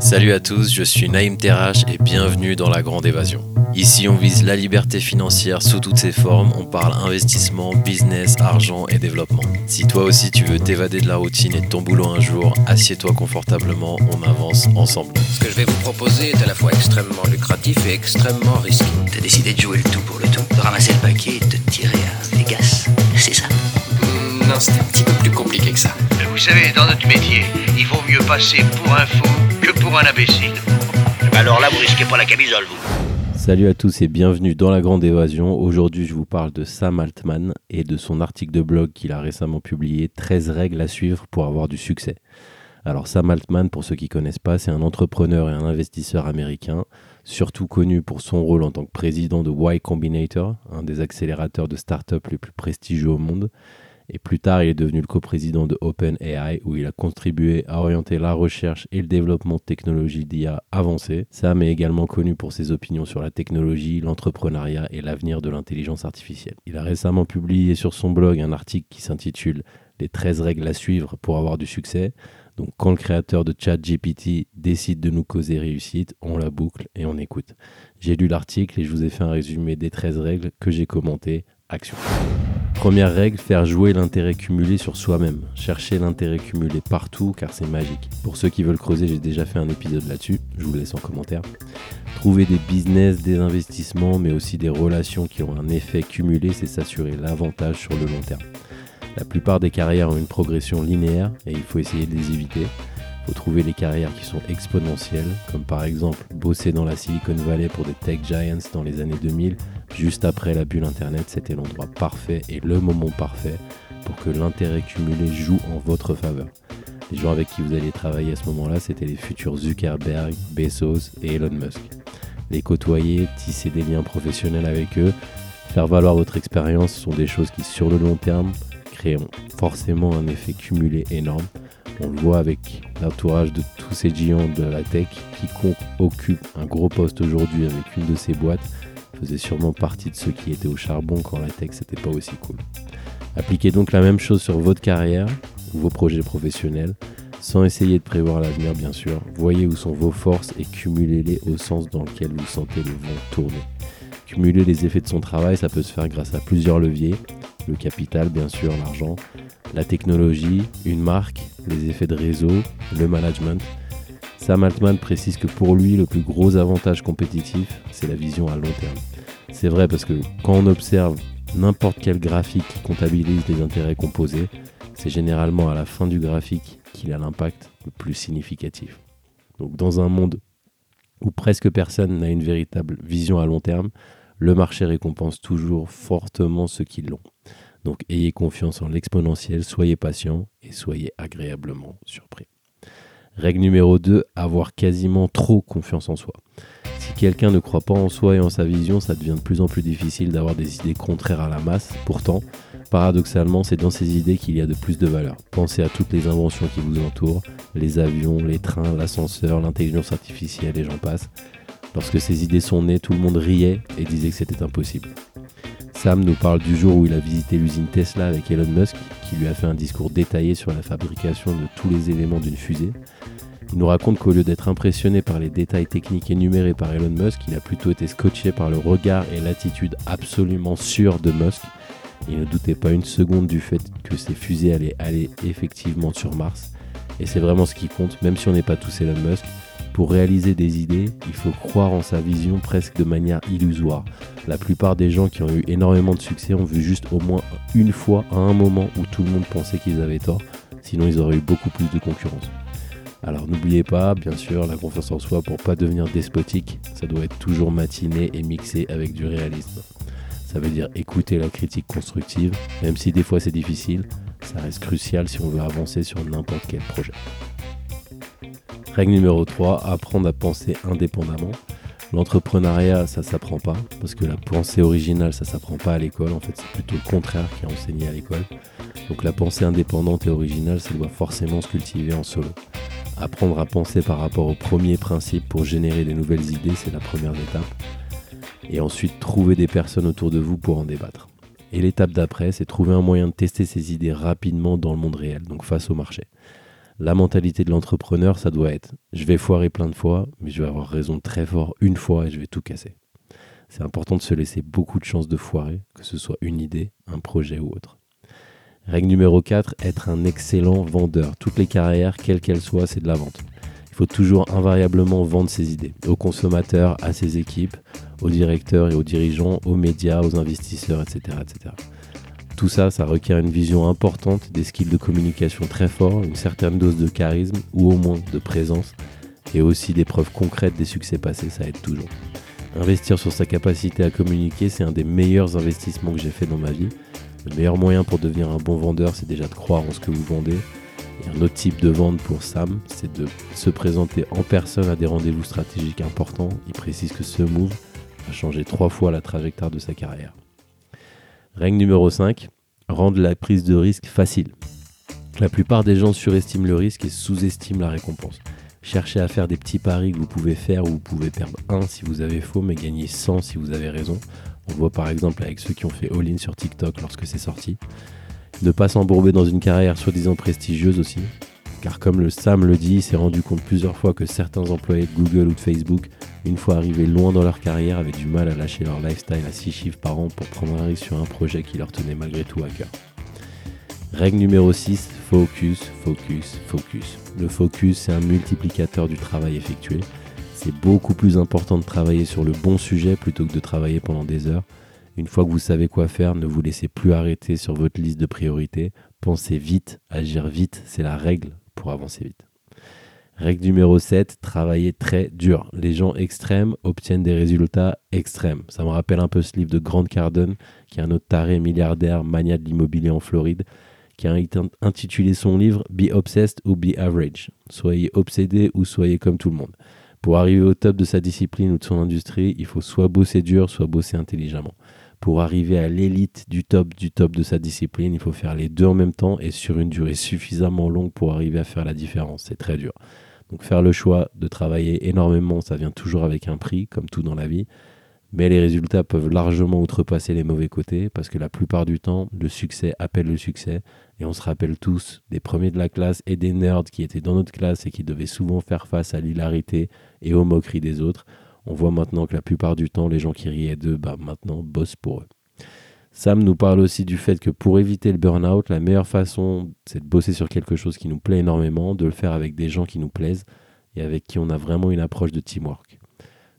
Salut à tous, je suis Naïm Terrache et bienvenue dans la Grande Évasion. Ici, on vise la liberté financière sous toutes ses formes. On parle investissement, business, argent et développement. Si toi aussi tu veux t'évader de la routine et de ton boulot un jour, assieds-toi confortablement, on avance ensemble. Ce que je vais vous proposer est à la fois extrêmement lucratif et extrêmement risqué. T'as décidé de jouer le tout pour le tout, de ramasser le paquet et de te tirer à Vegas, c'est ça? Hmm, non, c'était un petit peu plus compliqué que ça. Vous savez, dans notre métier, il vaut mieux passer pour un fou que pour un imbécile. Alors là, vous risquez pas la camisole, vous. Salut à tous et bienvenue dans la Grande Évasion. Aujourd'hui, je vous parle de Sam Altman et de son article de blog qu'il a récemment publié 13 règles à suivre pour avoir du succès. Alors Sam Altman, pour ceux qui ne connaissent pas, c'est un entrepreneur et un investisseur américain, surtout connu pour son rôle en tant que président de Y Combinator, un des accélérateurs de start-up les plus prestigieux au monde. Et plus tard, il est devenu le coprésident de OpenAI, où il a contribué à orienter la recherche et le développement de technologies d'IA avancées. Sam est également connu pour ses opinions sur la technologie, l'entrepreneuriat et l'avenir de l'intelligence artificielle. Il a récemment publié sur son blog un article qui s'intitule Les 13 règles à suivre pour avoir du succès. Donc quand le créateur de ChatGPT décide de nous causer réussite, on la boucle et on écoute. J'ai lu l'article et je vous ai fait un résumé des 13 règles que j'ai commentées. Action. Première règle, faire jouer l'intérêt cumulé sur soi-même. Chercher l'intérêt cumulé partout car c'est magique. Pour ceux qui veulent creuser, j'ai déjà fait un épisode là-dessus, je vous laisse en commentaire. Trouver des business, des investissements, mais aussi des relations qui ont un effet cumulé, c'est s'assurer l'avantage sur le long terme. La plupart des carrières ont une progression linéaire et il faut essayer de les éviter. Il faut trouver les carrières qui sont exponentielles, comme par exemple bosser dans la Silicon Valley pour des tech giants dans les années 2000, juste après la bulle Internet, c'était l'endroit parfait et le moment parfait pour que l'intérêt cumulé joue en votre faveur. Les gens avec qui vous allez travailler à ce moment-là, c'était les futurs Zuckerberg, Bezos et Elon Musk. Les côtoyer, tisser des liens professionnels avec eux, faire valoir votre expérience sont des choses qui, sur le long terme, créent forcément un effet cumulé énorme. On le voit avec l'entourage de tous ces géants de la tech. Quiconque occupe un gros poste aujourd'hui avec une de ces boîtes faisait sûrement partie de ceux qui étaient au charbon quand la tech c'était pas aussi cool. Appliquez donc la même chose sur votre carrière vos projets professionnels, sans essayer de prévoir l'avenir bien sûr. Voyez où sont vos forces et cumulez-les au sens dans lequel vous sentez le vent tourner. Cumuler les effets de son travail, ça peut se faire grâce à plusieurs leviers. Le capital, bien sûr, l'argent, la technologie, une marque, les effets de réseau, le management. Sam Altman précise que pour lui, le plus gros avantage compétitif, c'est la vision à long terme. C'est vrai parce que quand on observe n'importe quel graphique qui comptabilise les intérêts composés, c'est généralement à la fin du graphique qu'il a l'impact le plus significatif. Donc dans un monde où presque personne n'a une véritable vision à long terme, le marché récompense toujours fortement ceux qui l'ont. Donc ayez confiance en l'exponentiel, soyez patient et soyez agréablement surpris. Règle numéro 2, avoir quasiment trop confiance en soi. Si quelqu'un ne croit pas en soi et en sa vision, ça devient de plus en plus difficile d'avoir des idées contraires à la masse. Pourtant, paradoxalement, c'est dans ces idées qu'il y a de plus de valeur. Pensez à toutes les inventions qui vous entourent, les avions, les trains, l'ascenseur, l'intelligence artificielle et j'en passe. Lorsque ces idées sont nées, tout le monde riait et disait que c'était impossible. Sam nous parle du jour où il a visité l'usine Tesla avec Elon Musk, qui lui a fait un discours détaillé sur la fabrication de tous les éléments d'une fusée. Il nous raconte qu'au lieu d'être impressionné par les détails techniques énumérés par Elon Musk, il a plutôt été scotché par le regard et l'attitude absolument sûre de Musk. Il ne doutait pas une seconde du fait que ces fusées allaient aller effectivement sur Mars. Et c'est vraiment ce qui compte, même si on n'est pas tous Elon Musk. Pour réaliser des idées, il faut croire en sa vision presque de manière illusoire. La plupart des gens qui ont eu énormément de succès ont vu juste au moins une fois à un moment où tout le monde pensait qu'ils avaient tort, sinon ils auraient eu beaucoup plus de concurrence. Alors n'oubliez pas, bien sûr, la confiance en soi pour pas devenir despotique, ça doit être toujours matiné et mixé avec du réalisme. Ça veut dire écouter la critique constructive, même si des fois c'est difficile, ça reste crucial si on veut avancer sur n'importe quel projet. Règle numéro 3, apprendre à penser indépendamment. L'entrepreneuriat, ça s'apprend pas, parce que la pensée originale, ça s'apprend pas à l'école. En fait, c'est plutôt le contraire qui est enseigné à l'école. Donc la pensée indépendante et originale, ça doit forcément se cultiver en solo. Apprendre à penser par rapport aux premiers principes pour générer des nouvelles idées, c'est la première étape. Et ensuite, trouver des personnes autour de vous pour en débattre. Et l'étape d'après, c'est trouver un moyen de tester ces idées rapidement dans le monde réel, donc face au marché. La mentalité de l'entrepreneur, ça doit être je vais foirer plein de fois, mais je vais avoir raison très fort une fois et je vais tout casser. C'est important de se laisser beaucoup de chances de foirer, que ce soit une idée, un projet ou autre. Règle numéro 4, être un excellent vendeur. Toutes les carrières, quelles qu'elles soient, c'est de la vente. Il faut toujours invariablement vendre ses idées aux consommateurs, à ses équipes, aux directeurs et aux dirigeants, aux médias, aux investisseurs, etc. etc. Tout ça, ça requiert une vision importante, des skills de communication très forts, une certaine dose de charisme ou au moins de présence, et aussi des preuves concrètes des succès passés, ça aide toujours. Investir sur sa capacité à communiquer, c'est un des meilleurs investissements que j'ai fait dans ma vie. Le meilleur moyen pour devenir un bon vendeur, c'est déjà de croire en ce que vous vendez. Et un autre type de vente pour Sam, c'est de se présenter en personne à des rendez-vous stratégiques importants. Il précise que ce move a changé trois fois la trajectoire de sa carrière. Règle numéro 5, rendre la prise de risque facile. La plupart des gens surestiment le risque et sous-estiment la récompense. Cherchez à faire des petits paris que vous pouvez faire où vous pouvez perdre 1 si vous avez faux, mais gagner 100 si vous avez raison. On voit par exemple avec ceux qui ont fait all-in sur TikTok lorsque c'est sorti. Ne pas s'embourber dans une carrière soi-disant prestigieuse aussi. Car comme le Sam le dit, il s'est rendu compte plusieurs fois que certains employés de Google ou de Facebook, une fois arrivés loin dans leur carrière, avaient du mal à lâcher leur lifestyle à 6 chiffres par an pour prendre un risque sur un projet qui leur tenait malgré tout à cœur. Règle numéro 6, focus, focus, focus. Le focus, c'est un multiplicateur du travail effectué. C'est beaucoup plus important de travailler sur le bon sujet plutôt que de travailler pendant des heures. Une fois que vous savez quoi faire, ne vous laissez plus arrêter sur votre liste de priorités. Pensez vite, agir vite, c'est la règle avancer vite. Règle numéro 7, travailler très dur. Les gens extrêmes obtiennent des résultats extrêmes. Ça me rappelle un peu ce livre de Grant Cardone, qui est un autre taré milliardaire, mania de l'immobilier en Floride, qui a intitulé son livre Be Obsessed ou Be Average. Soyez obsédé ou soyez comme tout le monde. Pour arriver au top de sa discipline ou de son industrie, il faut soit bosser dur, soit bosser intelligemment pour arriver à l'élite du top du top de sa discipline, il faut faire les deux en même temps et sur une durée suffisamment longue pour arriver à faire la différence. C'est très dur. Donc faire le choix de travailler énormément, ça vient toujours avec un prix, comme tout dans la vie. Mais les résultats peuvent largement outrepasser les mauvais côtés parce que la plupart du temps, le succès appelle le succès. Et on se rappelle tous des premiers de la classe et des nerds qui étaient dans notre classe et qui devaient souvent faire face à l'hilarité et aux moqueries des autres. On voit maintenant que la plupart du temps, les gens qui riaient d'eux, bah, maintenant, bossent pour eux. Sam nous parle aussi du fait que pour éviter le burn-out, la meilleure façon, c'est de bosser sur quelque chose qui nous plaît énormément, de le faire avec des gens qui nous plaisent et avec qui on a vraiment une approche de teamwork.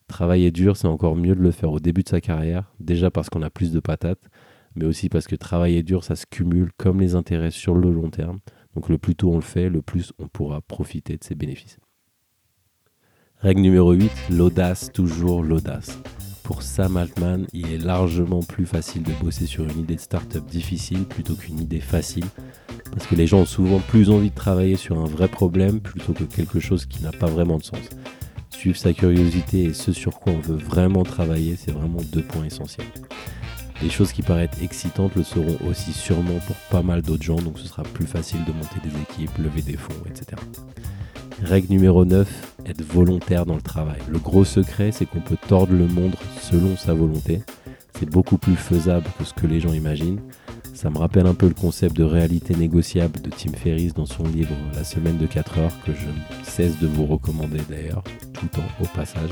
Travailler dur, c'est encore mieux de le faire au début de sa carrière, déjà parce qu'on a plus de patates, mais aussi parce que travailler dur, ça se cumule comme les intérêts sur le long terme. Donc le plus tôt on le fait, le plus on pourra profiter de ses bénéfices. Règle numéro 8, l'audace, toujours l'audace. Pour Sam Altman, il est largement plus facile de bosser sur une idée de start-up difficile plutôt qu'une idée facile, parce que les gens ont souvent plus envie de travailler sur un vrai problème plutôt que quelque chose qui n'a pas vraiment de sens. Suivre sa curiosité et ce sur quoi on veut vraiment travailler, c'est vraiment deux points essentiels. Les choses qui paraissent excitantes le seront aussi sûrement pour pas mal d'autres gens, donc ce sera plus facile de monter des équipes, lever des fonds, etc. Règle numéro 9, être volontaire dans le travail. Le gros secret, c'est qu'on peut tordre le monde selon sa volonté. C'est beaucoup plus faisable que ce que les gens imaginent. Ça me rappelle un peu le concept de réalité négociable de Tim Ferriss dans son livre La semaine de 4 heures, que je cesse de vous recommander d'ailleurs, tout temps au passage.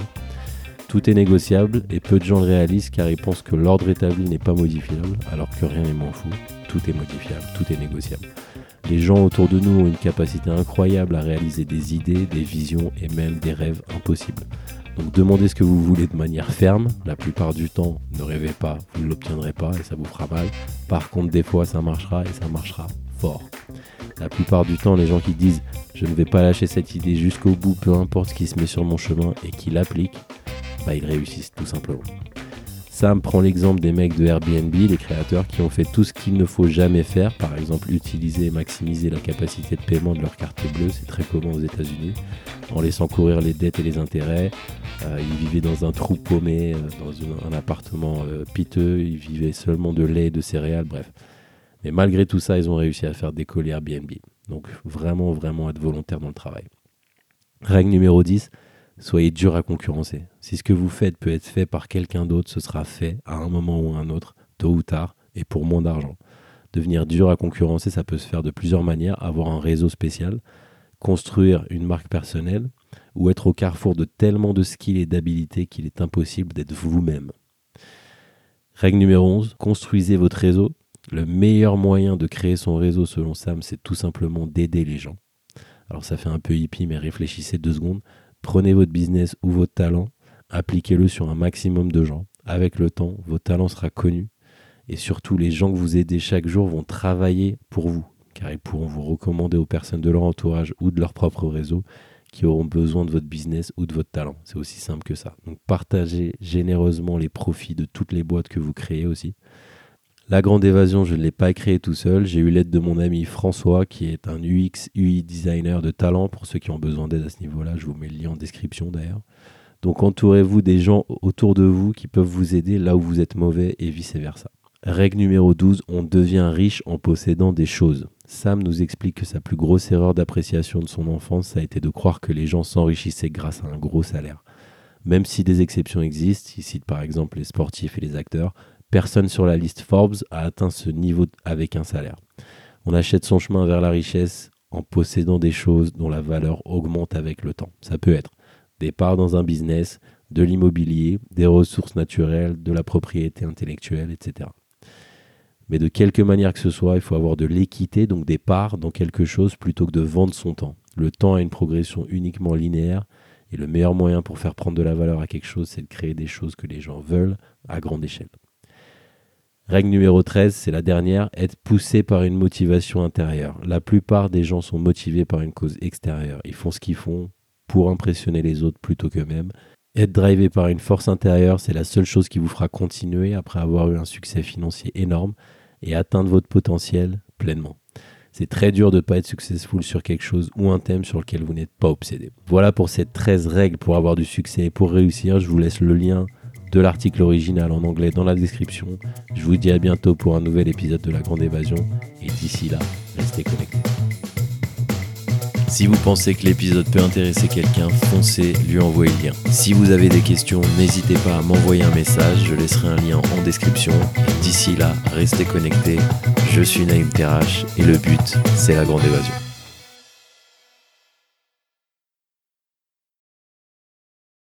Tout est négociable et peu de gens le réalisent car ils pensent que l'ordre établi n'est pas modifiable, alors que rien n'est moins fou. Tout est modifiable, tout est négociable. Les gens autour de nous ont une capacité incroyable à réaliser des idées, des visions et même des rêves impossibles. Donc demandez ce que vous voulez de manière ferme. La plupart du temps, ne rêvez pas, vous ne l'obtiendrez pas et ça vous fera mal. Par contre, des fois, ça marchera et ça marchera fort. La plupart du temps, les gens qui disent je ne vais pas lâcher cette idée jusqu'au bout, peu importe ce qui se met sur mon chemin et qui l'appliquent, bah, ils réussissent tout simplement. Sam prend l'exemple des mecs de Airbnb, les créateurs qui ont fait tout ce qu'il ne faut jamais faire, par exemple utiliser et maximiser la capacité de paiement de leur carte bleue, c'est très commun aux États-Unis, en laissant courir les dettes et les intérêts. Euh, ils vivaient dans un trou paumé, euh, dans un appartement euh, piteux, ils vivaient seulement de lait et de céréales, bref. Mais malgré tout ça, ils ont réussi à faire décoller Airbnb. Donc vraiment, vraiment être volontaire dans le travail. Règle numéro 10, Soyez dur à concurrencer. Si ce que vous faites peut être fait par quelqu'un d'autre, ce sera fait à un moment ou à un autre, tôt ou tard, et pour moins d'argent. Devenir dur à concurrencer, ça peut se faire de plusieurs manières. Avoir un réseau spécial, construire une marque personnelle ou être au carrefour de tellement de skills et d'habilités qu'il est impossible d'être vous-même. Règle numéro 11, construisez votre réseau. Le meilleur moyen de créer son réseau selon Sam, c'est tout simplement d'aider les gens. Alors ça fait un peu hippie, mais réfléchissez deux secondes. Prenez votre business ou votre talent, appliquez-le sur un maximum de gens. Avec le temps, votre talent sera connu et surtout les gens que vous aidez chaque jour vont travailler pour vous, car ils pourront vous recommander aux personnes de leur entourage ou de leur propre réseau qui auront besoin de votre business ou de votre talent. C'est aussi simple que ça. Donc partagez généreusement les profits de toutes les boîtes que vous créez aussi. La grande évasion, je ne l'ai pas créée tout seul. J'ai eu l'aide de mon ami François, qui est un UX, UI designer de talent. Pour ceux qui ont besoin d'aide à ce niveau-là, je vous mets le lien en description d'ailleurs. Donc entourez-vous des gens autour de vous qui peuvent vous aider là où vous êtes mauvais et vice-versa. Règle numéro 12, on devient riche en possédant des choses. Sam nous explique que sa plus grosse erreur d'appréciation de son enfance, ça a été de croire que les gens s'enrichissaient grâce à un gros salaire. Même si des exceptions existent, il cite par exemple les sportifs et les acteurs, personne sur la liste Forbes a atteint ce niveau avec un salaire. On achète son chemin vers la richesse en possédant des choses dont la valeur augmente avec le temps. Ça peut être des parts dans un business, de l'immobilier, des ressources naturelles, de la propriété intellectuelle, etc. Mais de quelque manière que ce soit, il faut avoir de l'équité, donc des parts dans quelque chose plutôt que de vendre son temps. Le temps a une progression uniquement linéaire et le meilleur moyen pour faire prendre de la valeur à quelque chose, c'est de créer des choses que les gens veulent à grande échelle. Règle numéro 13, c'est la dernière, être poussé par une motivation intérieure. La plupart des gens sont motivés par une cause extérieure. Ils font ce qu'ils font pour impressionner les autres plutôt qu'eux-mêmes. Être drivé par une force intérieure, c'est la seule chose qui vous fera continuer après avoir eu un succès financier énorme et atteindre votre potentiel pleinement. C'est très dur de ne pas être successful sur quelque chose ou un thème sur lequel vous n'êtes pas obsédé. Voilà pour ces 13 règles pour avoir du succès et pour réussir. Je vous laisse le lien de l'article original en anglais dans la description. Je vous dis à bientôt pour un nouvel épisode de La Grande Évasion. Et d'ici là, restez connectés. Si vous pensez que l'épisode peut intéresser quelqu'un, foncez lui envoyer le lien. Si vous avez des questions, n'hésitez pas à m'envoyer un message, je laisserai un lien en description. D'ici là, restez connectés. Je suis Naïm Terrache et le but, c'est la grande évasion.